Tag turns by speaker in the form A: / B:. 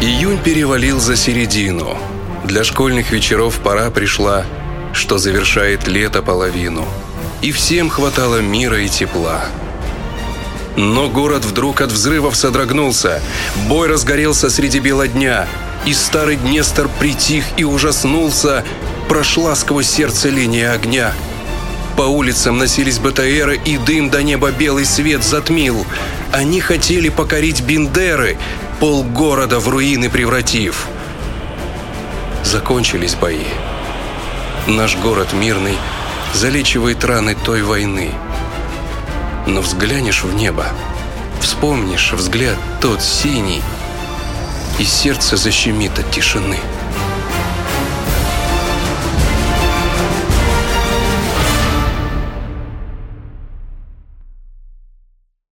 A: День перевалил за середину. Для школьных вечеров пора пришла, что завершает лето половину. И всем хватало мира и тепла. Но город вдруг от взрывов содрогнулся. Бой разгорелся среди бела дня. И старый Днестр притих и ужаснулся. Прошла сквозь сердце линия огня. По улицам носились БТРы, и дым до неба белый свет затмил. Они хотели покорить Бендеры, полгорода в руины превратив. Закончились бои. Наш город мирный залечивает раны той войны. Но взглянешь в небо, вспомнишь взгляд тот синий, и сердце защемит от тишины.